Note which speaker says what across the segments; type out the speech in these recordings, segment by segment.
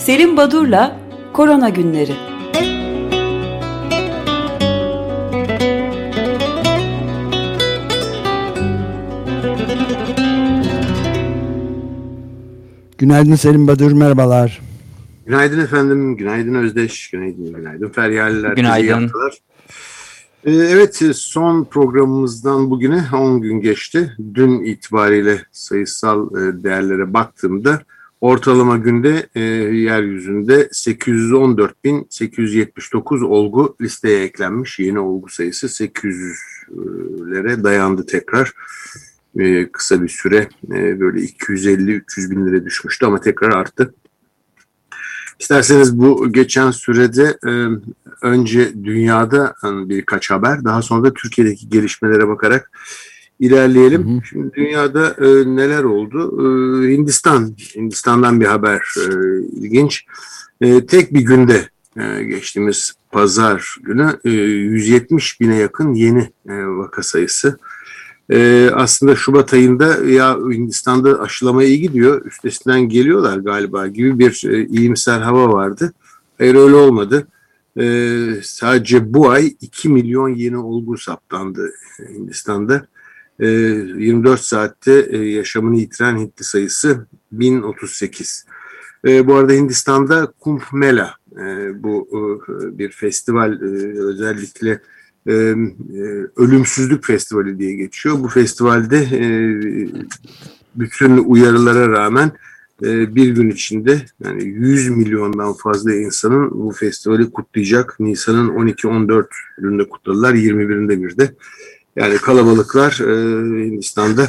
Speaker 1: Selim Badur'la Korona Günleri
Speaker 2: Günaydın Selim Badur, merhabalar.
Speaker 3: Günaydın efendim, günaydın Özdeş, günaydın, günaydın Feryaliler.
Speaker 4: Günaydın.
Speaker 3: Ee, evet, son programımızdan bugüne 10 gün geçti. Dün itibariyle sayısal e, değerlere baktığımda ortalama günde e, yeryüzünde 814.879 olgu listeye eklenmiş. Yeni olgu sayısı 800'lere dayandı tekrar. E, kısa bir süre böyle 250-300 bin lira düşmüştü ama tekrar arttı. İsterseniz bu geçen sürede e, önce dünyada hani birkaç haber, daha sonra da Türkiye'deki gelişmelere bakarak ilerleyelim. Hı hı. Şimdi dünyada e, neler oldu? E, Hindistan, Hindistan'dan bir haber e, ilginç. E, tek bir günde e, geçtiğimiz pazar günü e, 170 bine yakın yeni e, vaka sayısı ee, aslında Şubat ayında ya Hindistan'da aşılamaya iyi gidiyor, üstesinden geliyorlar galiba gibi bir e, iyimser hava vardı. Hayır öyle olmadı. Ee, sadece bu ay 2 milyon yeni olgu saptandı Hindistan'da. Ee, 24 saatte e, yaşamını yitiren Hintli sayısı 1038. Ee, bu arada Hindistan'da Kumbh Mela, e, bu e, bir festival özellikle Ölümsüzlük Festivali diye geçiyor. Bu festivalde bütün uyarılara rağmen bir gün içinde yani 100 milyondan fazla insanın bu festivali kutlayacak. Nisan'ın 12-14'ünde kutladılar, 21'inde bir de. Yani kalabalıklar e, Hindistan'da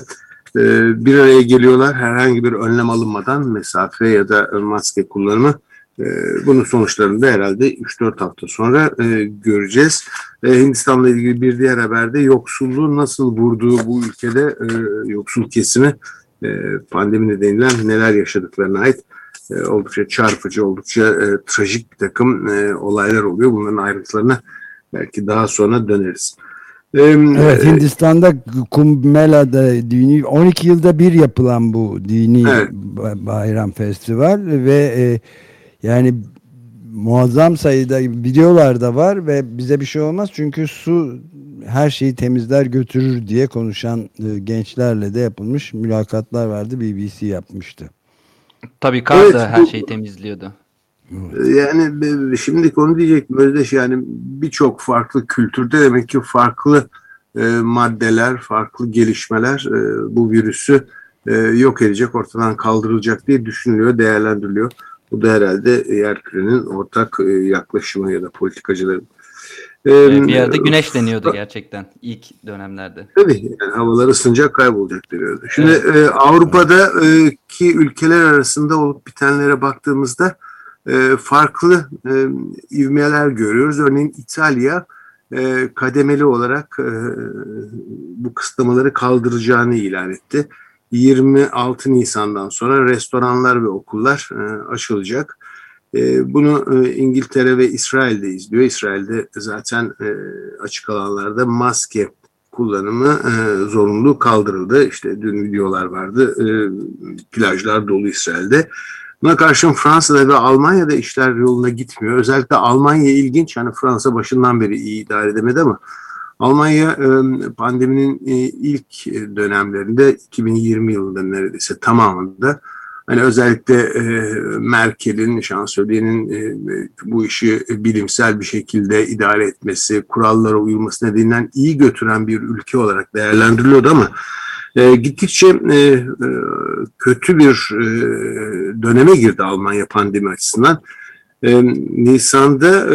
Speaker 3: e, bir araya geliyorlar. Herhangi bir önlem alınmadan mesafe ya da maske kullanımı ee, bunun sonuçlarını da herhalde 3-4 hafta sonra e, göreceğiz. E, Hindistan'la ilgili bir diğer haberde yoksulluğu nasıl vurduğu bu ülkede e, yoksul kesimi e, pandemi nedeniyle neler yaşadıklarına ait e, oldukça çarpıcı, oldukça e, trajik bir takım e, olaylar oluyor. Bunların ayrıntılarına belki daha sonra döneriz.
Speaker 2: Evet Hindistan'da Kumbh Mela'da dini 12 yılda bir yapılan bu dini evet. bayram festival ve e, yani muazzam sayıda videolar da var ve bize bir şey olmaz çünkü su her şeyi temizler götürür diye konuşan e, gençlerle de yapılmış mülakatlar vardı BBC yapmıştı.
Speaker 4: Tabii kar evet, da her şeyi temizliyordu.
Speaker 3: Yani şimdi konu diyecektim Özdeş yani birçok farklı kültürde demek ki farklı e, maddeler, farklı gelişmeler e, bu virüsü e, yok edecek, ortadan kaldırılacak diye düşünülüyor, değerlendiriliyor. Bu da herhalde yer kürenin ortak e, yaklaşımı ya da politikacıların.
Speaker 4: Ee, bir yerde güneşleniyordu gerçekten ilk dönemlerde.
Speaker 3: Tabii yani havalar ısınacak kaybolacak deniyordu. Şimdi evet. e, Avrupa'daki ülkeler arasında olup bitenlere baktığımızda e, farklı e, ivmeler görüyoruz. Örneğin İtalya e, kademeli olarak e, bu kısıtlamaları kaldıracağını ilan etti. 26 Nisan'dan sonra restoranlar ve okullar açılacak. Bunu İngiltere ve İsrail'de izliyor. İsrail'de zaten açık alanlarda maske kullanımı e, zorunlu kaldırıldı. İşte dün videolar vardı. Plajlar dolu İsrail'de. Buna karşın Fransa'da ve Almanya'da işler yoluna gitmiyor. Özellikle Almanya ilginç. Yani Fransa başından beri iyi idare edemedi ama Almanya pandeminin ilk dönemlerinde 2020 yılında neredeyse tamamında hani özellikle Merkel'in, şansölyenin bu işi bilimsel bir şekilde idare etmesi, kurallara uyulması nedeniyle iyi götüren bir ülke olarak değerlendiriliyordu ama gittikçe kötü bir döneme girdi Almanya pandemi açısından. Nisan'da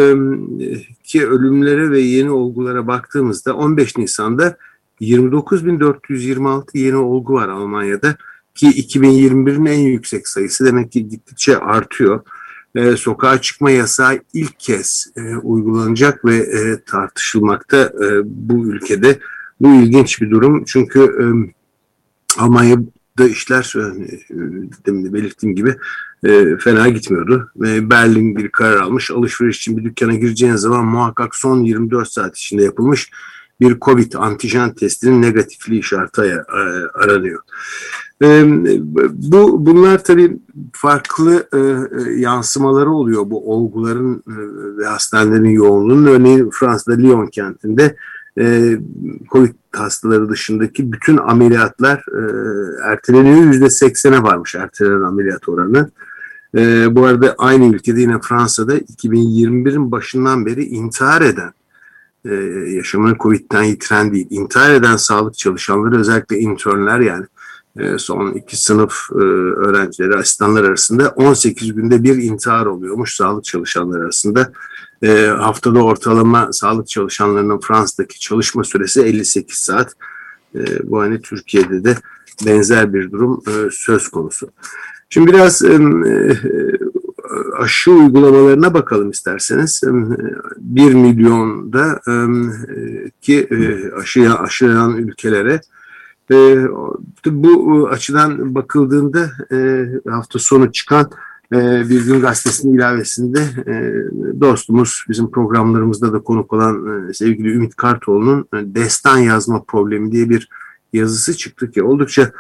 Speaker 3: ki ölümlere ve yeni olgulara baktığımızda 15 Nisan'da 29.426 yeni olgu var Almanya'da ki 2021'in en yüksek sayısı demek ki gittikçe artıyor. Ee, sokağa çıkma yasağı ilk kez e, uygulanacak ve e, tartışılmakta e, bu ülkede. Bu ilginç bir durum çünkü e, Almanya'da işler e, demin de belirttiğim gibi e, fena gitmiyordu. Ve Berlin bir karar almış. Alışveriş için bir dükkana gireceğiniz zaman muhakkak son 24 saat içinde yapılmış bir COVID antijen testinin negatifliği şartı e, aranıyor. bu bunlar tabii farklı e, e, yansımaları oluyor bu olguların e, ve hastanelerin yoğunluğunun. Örneğin Fransa'da Lyon kentinde e, Covid hastaları dışındaki bütün ameliyatlar e, erteleniyor. Yüzde seksene varmış ertelenen ameliyat oranı. E, bu arada aynı ülkede yine Fransa'da 2021'in başından beri intihar eden e, yaşamını Covid'den yitiren değil, intihar eden sağlık çalışanları özellikle internler yani son iki sınıf e, öğrencileri, asistanlar arasında 18 günde bir intihar oluyormuş sağlık çalışanları arasında. E, haftada ortalama sağlık çalışanlarının Fransa'daki çalışma süresi 58 saat. Bu hani Türkiye'de de benzer bir durum söz konusu. Şimdi biraz aşı uygulamalarına bakalım isterseniz. 1 milyonda ki aşı aşılayan ülkelere e, bu açıdan bakıldığında e, hafta sonu çıkan e, Bir Gün Gazetesi'nin ilavesinde e, dostumuz bizim programlarımızda da konuk olan e, sevgili Ümit Kartoğlu'nun e, destan yazma problemi diye bir yazısı çıktı ki oldukça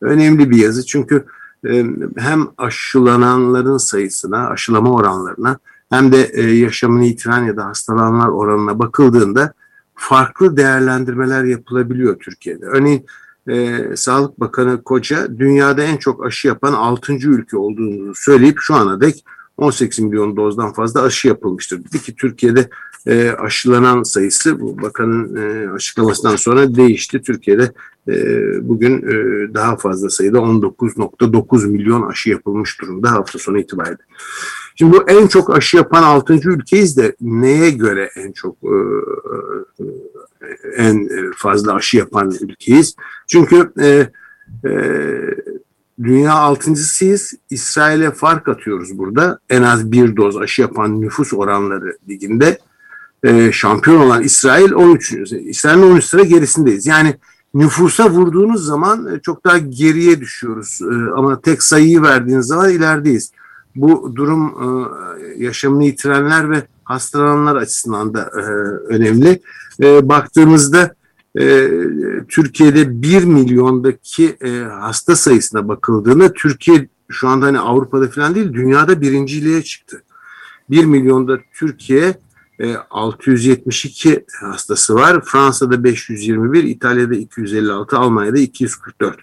Speaker 3: önemli bir yazı. Çünkü e, hem aşılananların sayısına, aşılama oranlarına hem de e, yaşamını yitiren ya da hastalananlar oranına bakıldığında farklı değerlendirmeler yapılabiliyor Türkiye'de. Örneğin e, Sağlık Bakanı Koca dünyada en çok aşı yapan 6. ülke olduğunu söyleyip şu ana dek 18 milyon dozdan fazla aşı yapılmıştır. Dedi ki Türkiye'de e, aşılanan sayısı bu bakanın e, açıklamasından sonra değişti. Türkiye'de e, bugün e, daha fazla sayıda 19.9 milyon aşı yapılmış durumda hafta sonu itibariyle. Şimdi bu en çok aşı yapan 6. ülkeyiz de neye göre en çok e, e, en fazla aşı yapan ülkeyiz? Çünkü e, e, dünya altıncısıyız. İsrail'e fark atıyoruz burada. En az bir doz aşı yapan nüfus oranları liginde. E, şampiyon olan İsrail 13. İsrail'in 13 sıra gerisindeyiz. Yani nüfusa vurduğunuz zaman çok daha geriye düşüyoruz. E, ama tek sayıyı verdiğiniz zaman ilerideyiz bu durum e, yaşamını yitirenler ve hastalananlar açısından da e, önemli. E, baktığımızda Türkiye'de 1 milyondaki hasta sayısına bakıldığında Türkiye şu anda hani Avrupa'da falan değil dünyada birinciliğe çıktı. 1 milyonda Türkiye 672 hastası var. Fransa'da 521, İtalya'da 256, Almanya'da 244.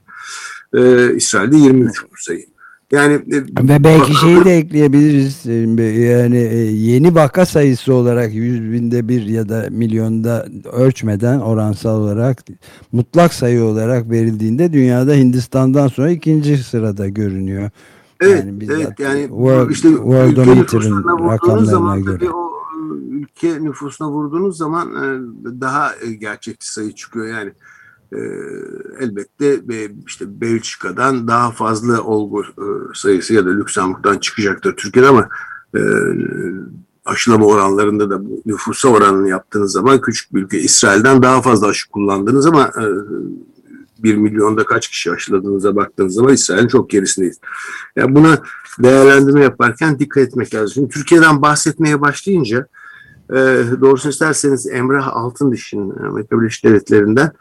Speaker 3: İsrail'de 23 sayı.
Speaker 2: Yani e, ve belki şeyi de ekleyebiliriz. E, yani e, yeni vaka sayısı olarak yüz binde bir ya da milyonda ölçmeden oransal olarak mutlak sayı olarak verildiğinde dünyada Hindistan'dan sonra ikinci sırada görünüyor.
Speaker 3: Evet, yani evet yani World, işte World ülke nüfusuna vurduğunuz zaman göre. o ülke nüfusuna vurduğunuz zaman daha gerçekçi sayı çıkıyor yani e, elbette işte Belçika'dan daha fazla olgu e, sayısı ya da Lüksemburg'dan çıkacaktır Türkiye'de ama e, aşılama oranlarında da nüfusa oranını yaptığınız zaman küçük bir ülke İsrail'den daha fazla aşı kullandınız ama e, bir milyonda kaç kişi aşıladığınıza baktığınız zaman İsrail'in çok gerisindeyiz. Yani buna değerlendirme yaparken dikkat etmek lazım. Şimdi Türkiye'den bahsetmeye başlayınca e, doğrusunu isterseniz Emrah Altındiş'in Amerika Birleşik Devletleri'nden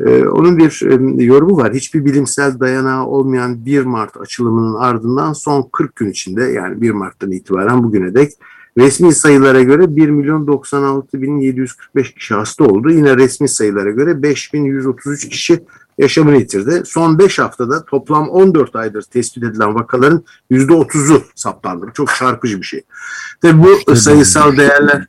Speaker 3: ee, onun bir e, yorumu var. Hiçbir bilimsel dayanağı olmayan 1 Mart açılımının ardından son 40 gün içinde yani 1 Mart'tan itibaren bugüne dek resmi sayılara göre 1 milyon 96 bin 745 kişi hasta oldu. Yine resmi sayılara göre 5133 kişi yaşamını yitirdi. Son 5 haftada toplam 14 aydır tespit edilen vakaların %30'u saptandı. Çok çarpıcı bir şey. Tabii bu işte sayısal değerler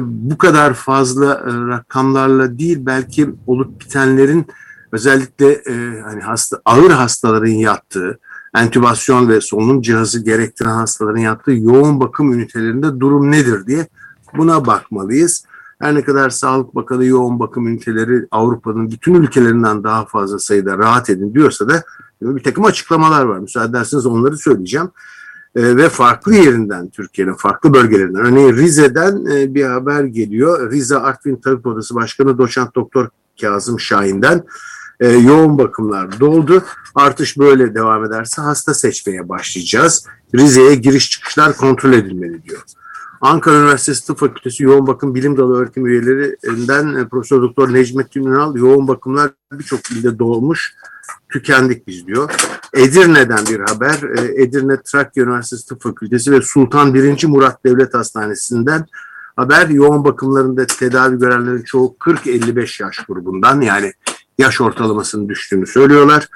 Speaker 3: bu kadar fazla e, rakamlarla değil belki olup bitenlerin özellikle e, hani hasta ağır hastaların yattığı entübasyon ve solunum cihazı gerektiren hastaların yattığı yoğun bakım ünitelerinde durum nedir diye buna bakmalıyız. Her ne kadar Sağlık Bakanı yoğun bakım üniteleri Avrupa'nın bütün ülkelerinden daha fazla sayıda rahat edin diyorsa da bir takım açıklamalar var. Müsaade ederseniz onları söyleyeceğim e, ve farklı yerinden Türkiye'nin farklı bölgelerinden örneğin Rize'den e, bir haber geliyor. Rize Artvin Tabip Odası Başkanı Doçent Doktor Kazım Şahin'den e, yoğun bakımlar doldu. Artış böyle devam ederse hasta seçmeye başlayacağız. Rize'ye giriş çıkışlar kontrol edilmeli diyor. Ankara Üniversitesi Tıp Fakültesi Yoğun Bakım Bilim Dalı öğretim üyelerinden e, Profesör Doktor Necmettin Ünal yoğun bakımlar birçok ilde dolmuş tükendik biz diyor. Edirne'den bir haber. E, Edirne Trakya Üniversitesi Tıp Fakültesi ve Sultan 1. Murat Devlet Hastanesi'nden haber. Yoğun bakımlarında tedavi görenlerin çoğu 40-55 yaş grubundan yani yaş ortalamasının düştüğünü söylüyorlar.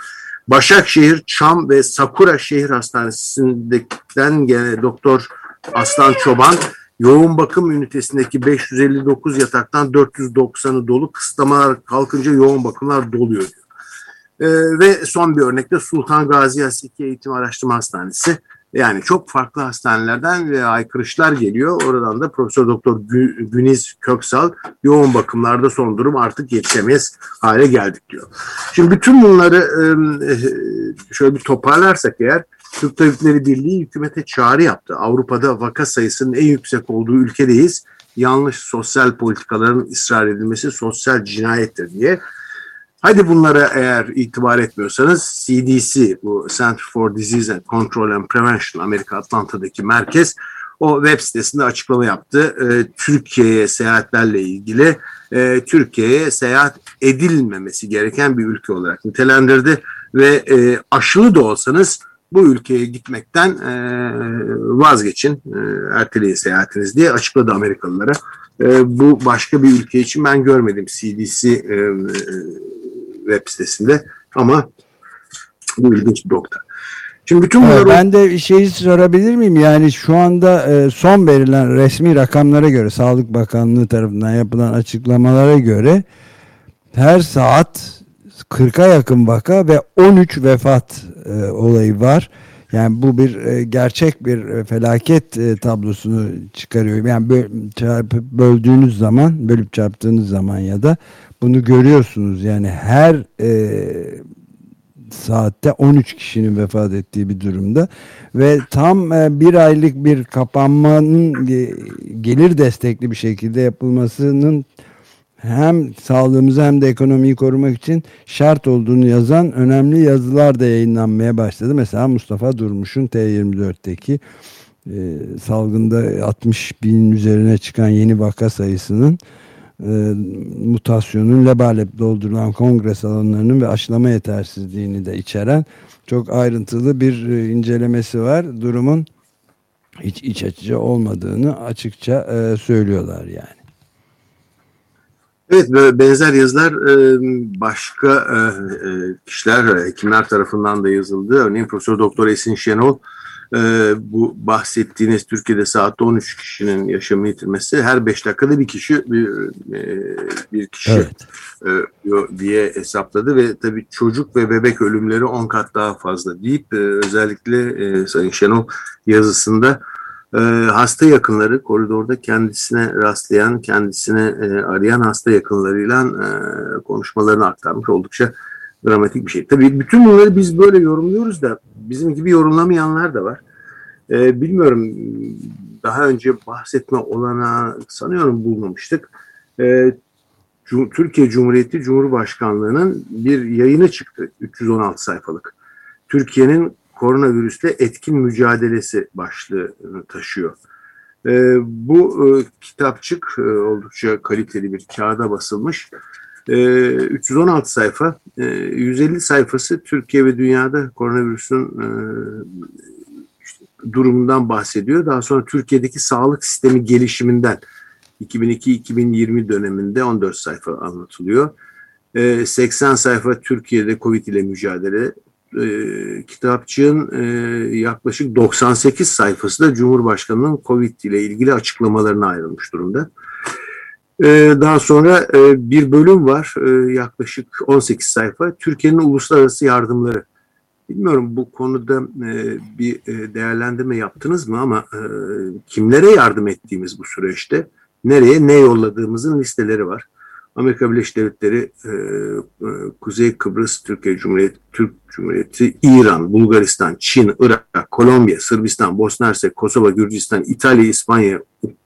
Speaker 3: Başakşehir, Çam ve Sakura Şehir Hastanesi'nden gene Doktor Aslan Çoban yoğun bakım ünitesindeki 559 yataktan 490'ı dolu kısıtlamalar kalkınca yoğun bakımlar doluyor diyor. Ee, ve son bir örnekte Sultan Gazi Asiki Eğitim Araştırma Hastanesi. Yani çok farklı hastanelerden ve aykırışlar geliyor. Oradan da Profesör Doktor Güniz Köksal yoğun bakımlarda son durum artık yetişemez hale geldik diyor. Şimdi bütün bunları e, şöyle bir toparlarsak eğer Türk Tabipleri Birliği hükümete çağrı yaptı. Avrupa'da vaka sayısının en yüksek olduğu ülkedeyiz. Yanlış sosyal politikaların ısrar edilmesi sosyal cinayettir diye. Hadi bunlara eğer itibar etmiyorsanız CDC, bu Center for Disease and Control and Prevention Amerika Atlanta'daki merkez o web sitesinde açıklama yaptı. E, Türkiye'ye seyahatlerle ilgili e, Türkiye'ye seyahat edilmemesi gereken bir ülke olarak nitelendirdi ve e, aşılı da olsanız bu ülkeye gitmekten e, vazgeçin, e, erteleyin seyahatiniz diye açıkladı Amerikalılara. E, bu başka bir ülke için ben görmedim CDC e, e, web sitesinde ama bu ilginç bir nokta.
Speaker 2: Şimdi bütün bunları... Ben de şeyi sorabilir miyim? Yani şu anda e, son verilen resmi rakamlara göre Sağlık Bakanlığı tarafından yapılan açıklamalara göre her saat 40'a yakın vaka ve 13 vefat e, olayı var. Yani bu bir e, gerçek bir e, felaket e, tablosunu çıkarıyor. Yani böl, çarpıp böldüğünüz zaman, bölüp çarptığınız zaman ya da bunu görüyorsunuz. Yani her e, saatte 13 kişinin vefat ettiği bir durumda ve tam e, bir aylık bir kapanmanın e, gelir destekli bir şekilde yapılmasının hem sağlığımızı hem de ekonomiyi korumak için şart olduğunu yazan önemli yazılar da yayınlanmaya başladı. Mesela Mustafa Durmuş'un T24'teki e, salgında 60 binin üzerine çıkan yeni vaka sayısının e, mutasyonun lebalep doldurulan kongre salonlarının ve aşılama yetersizliğini de içeren çok ayrıntılı bir e, incelemesi var. Durumun hiç iç açıcı olmadığını açıkça e, söylüyorlar yani.
Speaker 3: Evet benzer yazılar e, başka e, e, kişiler, hekimler tarafından da yazıldı. Örneğin Profesör Doktor Esin Şenol bu bahsettiğiniz Türkiye'de saatte 13 kişinin yaşamını yitirmesi her 5 dakikada bir kişi bir, bir kişi evet. diye hesapladı ve tabii çocuk ve bebek ölümleri 10 kat daha fazla deyip özellikle Sayın Şenol yazısında e, hasta yakınları koridorda kendisine rastlayan, kendisine e, arayan hasta yakınlarıyla e, konuşmalarını aktarmış oldukça dramatik bir şey. Tabii bütün bunları biz böyle yorumluyoruz da bizim gibi yorumlamayanlar da var. E, bilmiyorum daha önce bahsetme olana sanıyorum bulmamıştık. E, Türkiye Cumhuriyeti Cumhurbaşkanlığı'nın bir yayını çıktı 316 sayfalık. Türkiye'nin koronavirüsle etkin mücadelesi başlığı taşıyor. E, bu e, kitapçık e, oldukça kaliteli bir kağıda basılmış. E, 316 sayfa, e, 150 sayfası Türkiye ve dünyada koronavirüsün e, işte, durumundan bahsediyor. Daha sonra Türkiye'deki sağlık sistemi gelişiminden 2002-2020 döneminde 14 sayfa anlatılıyor. 80 sayfa Türkiye'de Covid ile mücadele, e, kitapçığın e, yaklaşık 98 sayfası da Cumhurbaşkanı'nın Covid ile ilgili açıklamalarına ayrılmış durumda. E, daha sonra e, bir bölüm var e, yaklaşık 18 sayfa Türkiye'nin uluslararası yardımları. Bilmiyorum bu konuda e, bir e, değerlendirme yaptınız mı ama e, kimlere yardım ettiğimiz bu süreçte nereye ne yolladığımızın listeleri var. Amerika Birleşik Devletleri, e, e, Kuzey Kıbrıs Türkiye Cumhuriyeti, Türk Cumhuriyeti, İran, Bulgaristan, Çin, Irak, Kolombiya, Sırbistan, Bosna Hersek, Kosova, Gürcistan, İtalya, İspanya,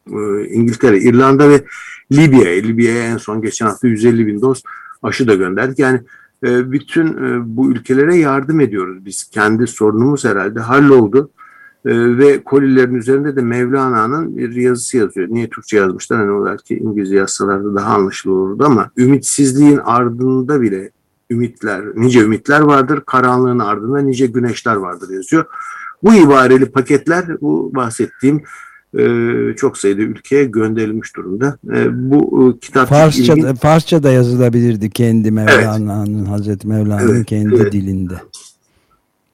Speaker 3: e, İngiltere, İrlanda ve Libya. Libya'ya en son geçen hafta 150 bin doz aşı da gönderdik. Yani bütün bu ülkelere yardım ediyoruz. Biz kendi sorunumuz herhalde halloldu. Ee, ve kolilerin üzerinde de Mevlana'nın bir yazısı yazıyor. Niye Türkçe yazmışlar? Hani o belki İngilizce yazsalarda daha anlaşılır olurdu ama ümitsizliğin ardında bile ümitler, nice ümitler vardır. Karanlığın ardında nice güneşler vardır yazıyor. Bu ibareli paketler bu bahsettiğim e, çok sayıda ülkeye gönderilmiş durumda. E, bu e, kitap
Speaker 2: Farsça, ilgin... Farsça da yazılabilirdi kendi Mevlana'nın, evet. Hazreti Mevlana'nın evet, kendi evet. dilinde.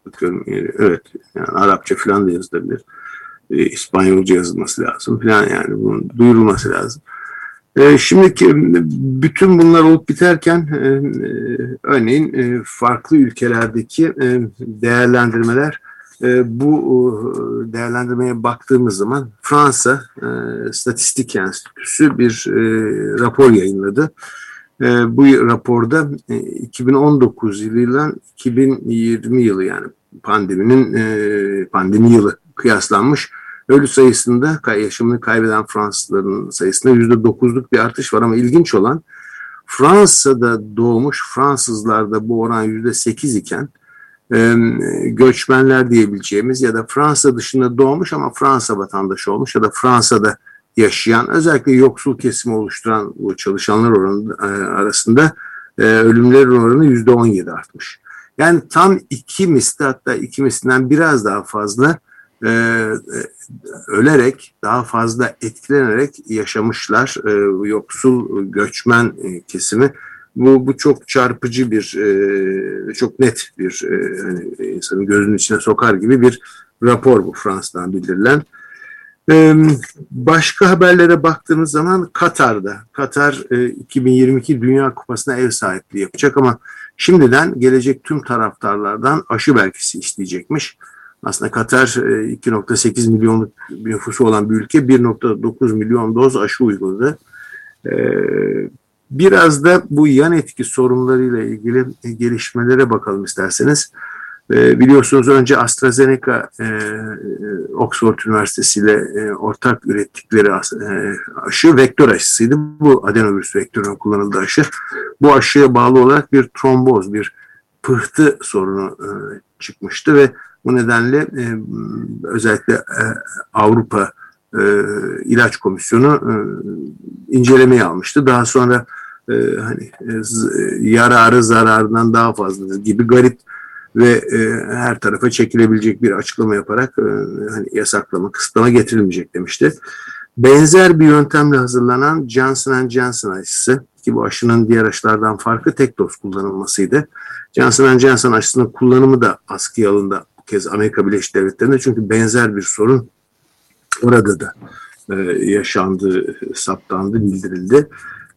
Speaker 3: Bakıyorum, evet, yani Arapça falan da yazılabilir. E, İspanyolca yazılması lazım falan yani bunun duyurulması lazım. E, şimdiki bütün bunlar olup biterken e, e, örneğin e, farklı ülkelerdeki e, değerlendirmeler e, bu e, değerlendirmeye baktığımız zaman Fransa e, Statistik Enstitüsü bir e, rapor yayınladı. E, bu raporda e, 2019 yılıyla 2020 yılı yani pandeminin e, pandemi yılı kıyaslanmış. Ölü sayısında yaşamını kaybeden Fransızların sayısında yüzde dokuzluk bir artış var ama ilginç olan Fransa'da doğmuş Fransızlarda bu oran yüzde sekiz iken göçmenler diyebileceğimiz ya da Fransa dışında doğmuş ama Fransa vatandaşı olmuş ya da Fransa'da yaşayan özellikle yoksul kesimi oluşturan bu çalışanlar oranı e, arasında e, ölümlerin oranı yüzde on yedi artmış. Yani tam iki misli hatta iki mislinden biraz daha fazla e, ölerek daha fazla etkilenerek yaşamışlar e, yoksul göçmen kesimi bu, bu çok çarpıcı bir, e, çok net bir e, hani insanın gözünün içine sokar gibi bir rapor bu Fransa'dan bildirilen. E, başka haberlere baktığınız zaman Katar'da, Katar e, 2022 Dünya Kupası'na ev sahipliği yapacak ama şimdiden gelecek tüm taraftarlardan aşı belgesi isteyecekmiş. Aslında Katar 2.8 e, milyonluk nüfusu olan bir ülke 1.9 milyon doz aşı uyguladı. E, Biraz da bu yan etki sorunlarıyla ilgili gelişmelere bakalım isterseniz. E, biliyorsunuz önce AstraZeneca e, Oxford Üniversitesi ile e, ortak ürettikleri e, aşı vektör aşısıydı. Bu adenovirüs vektörünün kullanıldığı aşı. Bu aşıya bağlı olarak bir tromboz, bir pıhtı sorunu e, çıkmıştı ve bu nedenle e, özellikle e, Avrupa e, İlaç Komisyonu e, almıştı. Daha sonra e, hani e, yararı zararından daha fazla gibi garip ve e, her tarafa çekilebilecek bir açıklama yaparak e, hani yasaklama, kısıtlama getirilmeyecek demişti. Benzer bir yöntemle hazırlanan Johnson Johnson aşısı ki bu aşının diğer aşılardan farkı tek doz kullanılmasıydı. Johnson Johnson aşısının kullanımı da askıya alındı bu kez Amerika Birleşik Devletleri'nde çünkü benzer bir sorun orada da e, yaşandı, saptandı, bildirildi.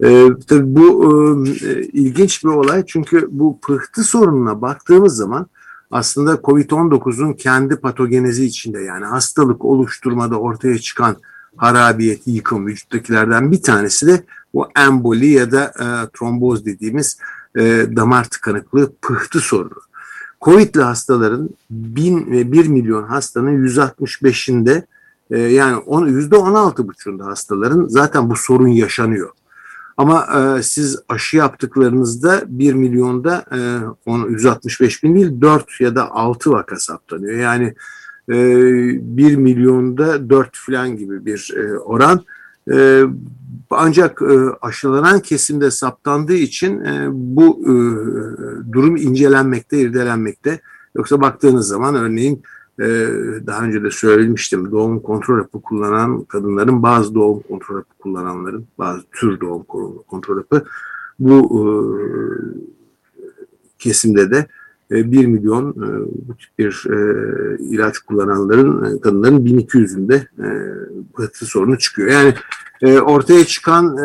Speaker 3: E, tabii bu e, ilginç bir olay çünkü bu pıhtı sorununa baktığımız zaman aslında COVID-19'un kendi patogenezi içinde yani hastalık oluşturmada ortaya çıkan harabiyet, yıkım vücuttakilerden bir tanesi de bu emboli ya da e, tromboz dediğimiz e, damar tıkanıklığı pıhtı sorunu. Covid'li hastaların 1000 ve 1 milyon hastanın 165'inde e, yani %16,5'unda hastaların zaten bu sorun yaşanıyor. Ama e, siz aşı yaptıklarınızda 1 milyonda e, 165 bin değil 4 ya da 6 vaka saptanıyor. Yani e, 1 milyonda 4 falan gibi bir e, oran. E, ancak e, aşılanan kesimde saptandığı için e, bu e, durum incelenmekte, irdelenmekte. Yoksa baktığınız zaman örneğin daha önce de söylemiştim doğum kontrol hapı kullanan kadınların bazı doğum kontrol hapı kullananların bazı tür doğum kontrol hapı bu e, kesimde de e, 1 milyon e, bu tip bir e, ilaç kullananların kadınların 1200'ünde e, pıhtı sorunu çıkıyor. Yani ortaya çıkan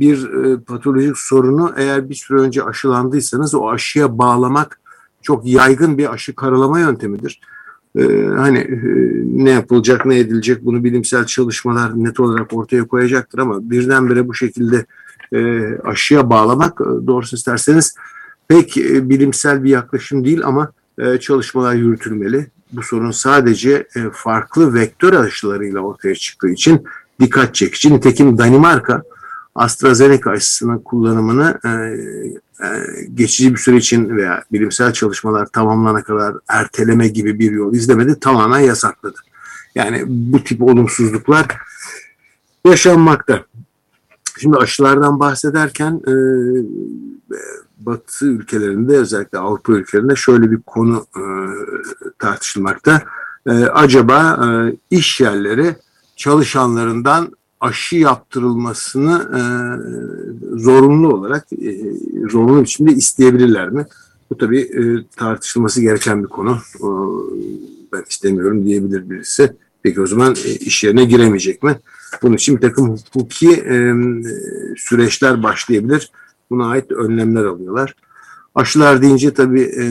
Speaker 3: bir patolojik sorunu eğer bir süre önce aşılandıysanız o aşıya bağlamak çok yaygın bir aşı karalama yöntemidir e, hani e, ne yapılacak ne edilecek bunu bilimsel çalışmalar net olarak ortaya koyacaktır ama birdenbire bu şekilde e, aşıya bağlamak e, doğrusu isterseniz pek bilimsel bir yaklaşım değil ama çalışmalar yürütülmeli. Bu sorun sadece farklı vektör aşılarıyla ortaya çıktığı için dikkat çekici. Nitekim Danimarka AstraZeneca aşısının kullanımını geçici bir süre için veya bilimsel çalışmalar tamamlanana kadar erteleme gibi bir yol izlemedi, tamamen yasakladı. Yani bu tip olumsuzluklar yaşanmakta. Şimdi aşılardan bahsederken e, Batı ülkelerinde özellikle Avrupa ülkelerinde şöyle bir konu e, tartışılmakta. E, acaba e, iş yerleri çalışanlarından aşı yaptırılmasını e, zorunlu olarak e, zorunlu biçimde isteyebilirler mi? Bu tabii e, tartışılması gereken bir konu. E, ben istemiyorum diyebilir birisi. Peki o zaman e, iş yerine giremeyecek mi? Bunun için bir takım hukuki e, süreçler başlayabilir. Buna ait önlemler alıyorlar. Aşılar deyince tabii e,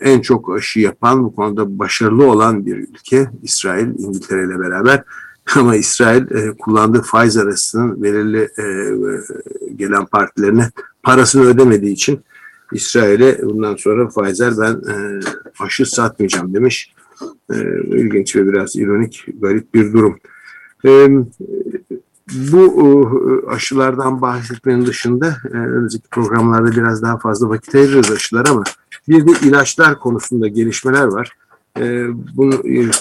Speaker 3: en çok aşı yapan, bu konuda başarılı olan bir ülke İsrail, İngiltere ile beraber. Ama İsrail e, kullandığı faiz arasının belirli e, gelen partilerine parasını ödemediği için İsrail'e bundan sonra Pfizer ben e, aşı satmayacağım demiş. E, ilginç ve biraz ironik, garip bir durum. E, bu e, aşılardan bahsetmenin dışında e, önümüzdeki programlarda biraz daha fazla vakit ayırırız aşılar ama bir de ilaçlar konusunda gelişmeler var. E, bu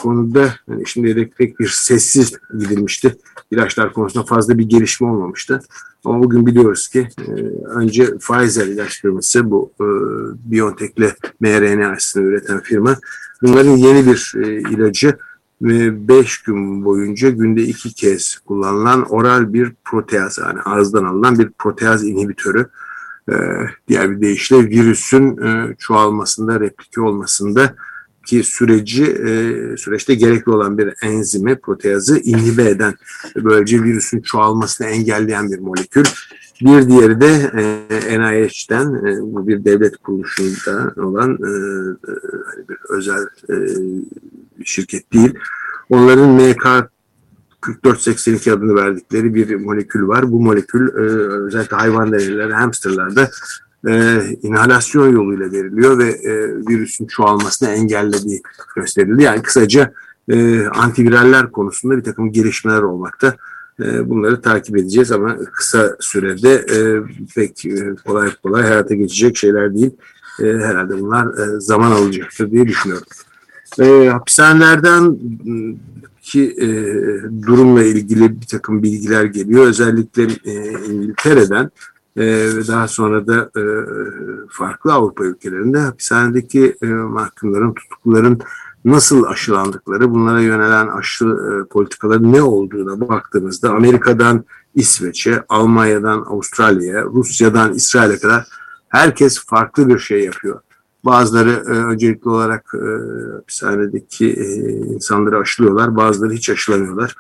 Speaker 3: konuda yani şimdi pek bir sessiz gidilmişti. İlaçlar konusunda fazla bir gelişme olmamıştı. Ama bugün biliyoruz ki önce Pfizer ilaç firması bu BioNTech'le mRNA aşısını üreten firma bunların yeni bir ilacı 5 gün boyunca günde iki kez kullanılan oral bir proteaz yani ağızdan alınan bir proteaz inhibitörü e, diğer bir deyişle virüsün e, çoğalmasında replike olmasında ki süreci e, süreçte gerekli olan bir enzimi proteazı inhibe eden böylece virüsün çoğalmasını engelleyen bir molekül. Bir diğeri de e, NIH'den e, bu bir devlet kuruluşunda olan bir özel şirket değil. Onların MK 4482 adını verdikleri bir molekül var. Bu molekül özellikle hayvan deneyleri, hamsterlarda e, inhalasyon yoluyla veriliyor ve e, virüsün çoğalmasını engellediği gösterildi. Yani kısaca e, antiviraller konusunda bir takım gelişmeler olmakta. E, bunları takip edeceğiz ama kısa sürede e, pek e, kolay kolay hayata geçecek şeyler değil. E, herhalde bunlar e, zaman alacaktır diye düşünüyorum. E, hapishanelerden ki e, durumla ilgili bir takım bilgiler geliyor. Özellikle e, İngiltere'den ve daha sonra da e, farklı Avrupa ülkelerinde hapishanedeki e, mahkumların, tutukluların nasıl aşılandıkları, bunlara yönelen aşı e, politikaları ne olduğuna baktığımızda Amerika'dan İsveç'e, Almanya'dan Avustralya'ya, Rusya'dan İsrail'e kadar herkes farklı bir şey yapıyor. Bazıları e, öncelikli olarak hapishanedeki insanları aşılıyorlar, bazıları hiç aşılamıyorlar.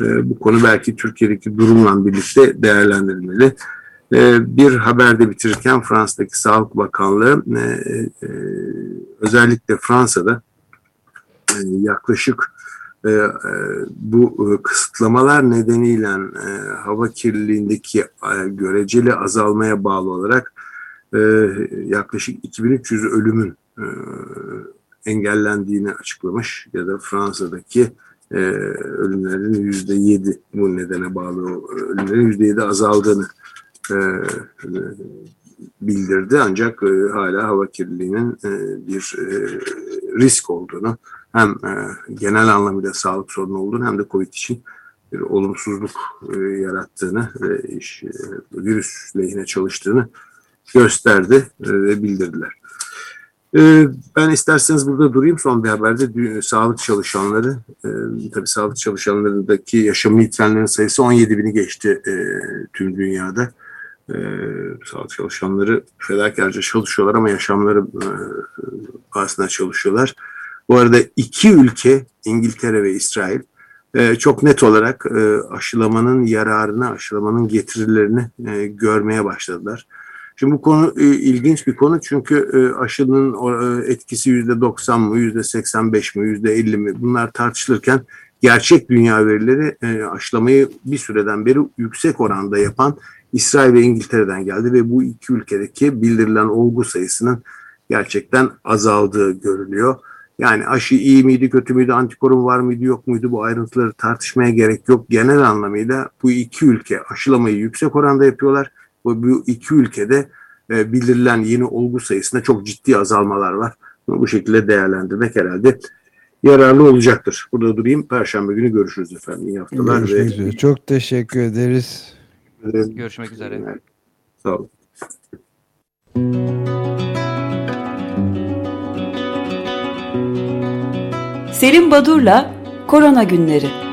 Speaker 3: Bu konu belki Türkiye'deki durumla birlikte değerlendirilmeli. E, bir haberde bitirirken Fransa'daki Sağlık Bakanlığı e, e, özellikle Fransa'da e, yaklaşık bu kısıtlamalar nedeniyle hava kirliliğindeki göreceli azalmaya bağlı olarak yaklaşık 2300 ölümün engellendiğini açıklamış ya da Fransa'daki ölümlerin yüzde yedi bu nedene bağlı ölümlerin yüzde yedi azaldığını e, bildirdi ancak e, hala hava kirliliğinin e, bir e, risk olduğunu hem e, genel anlamıyla sağlık sorunu olduğunu hem de COVID için bir olumsuzluk e, yarattığını ve iş, e, virüs lehine çalıştığını gösterdi e, ve bildirdiler. E, ben isterseniz burada durayım. Son bir haberde sağlık çalışanları, e, tabii sağlık çalışanlarındaki yaşam yitirenlerin sayısı 17 bini geçti tüm dünyada. Sağlık çalışanları fedakarca çalışıyorlar ama yaşamları pahasına çalışıyorlar. Bu arada iki ülke, İngiltere ve İsrail, çok net olarak aşılamanın yararını, aşılamanın getirilerini görmeye başladılar. Şimdi bu konu e, ilginç bir konu çünkü e, aşının e, etkisi yüzde 90 mı, yüzde 85 mi, yüzde 50 mi bunlar tartışılırken gerçek dünya verileri e, aşılamayı bir süreden beri yüksek oranda yapan İsrail ve İngiltere'den geldi ve bu iki ülkedeki bildirilen olgu sayısının gerçekten azaldığı görülüyor. Yani aşı iyi miydi, kötü müydü, antikorum var mıydı, yok muydu bu ayrıntıları tartışmaya gerek yok. Genel anlamıyla bu iki ülke aşılamayı yüksek oranda yapıyorlar bu iki ülkede e, bildirilen yeni olgu sayısında çok ciddi azalmalar var. Bu şekilde değerlendirmek herhalde yararlı olacaktır. Burada durayım. Perşembe günü görüşürüz efendim. İyi haftalar.
Speaker 2: Görüşmek ve... üzere. Çok teşekkür ederiz ederim.
Speaker 4: Görüşmek üzere. Evet.
Speaker 3: Sağ olun.
Speaker 1: Selim Badur'la Korona Günleri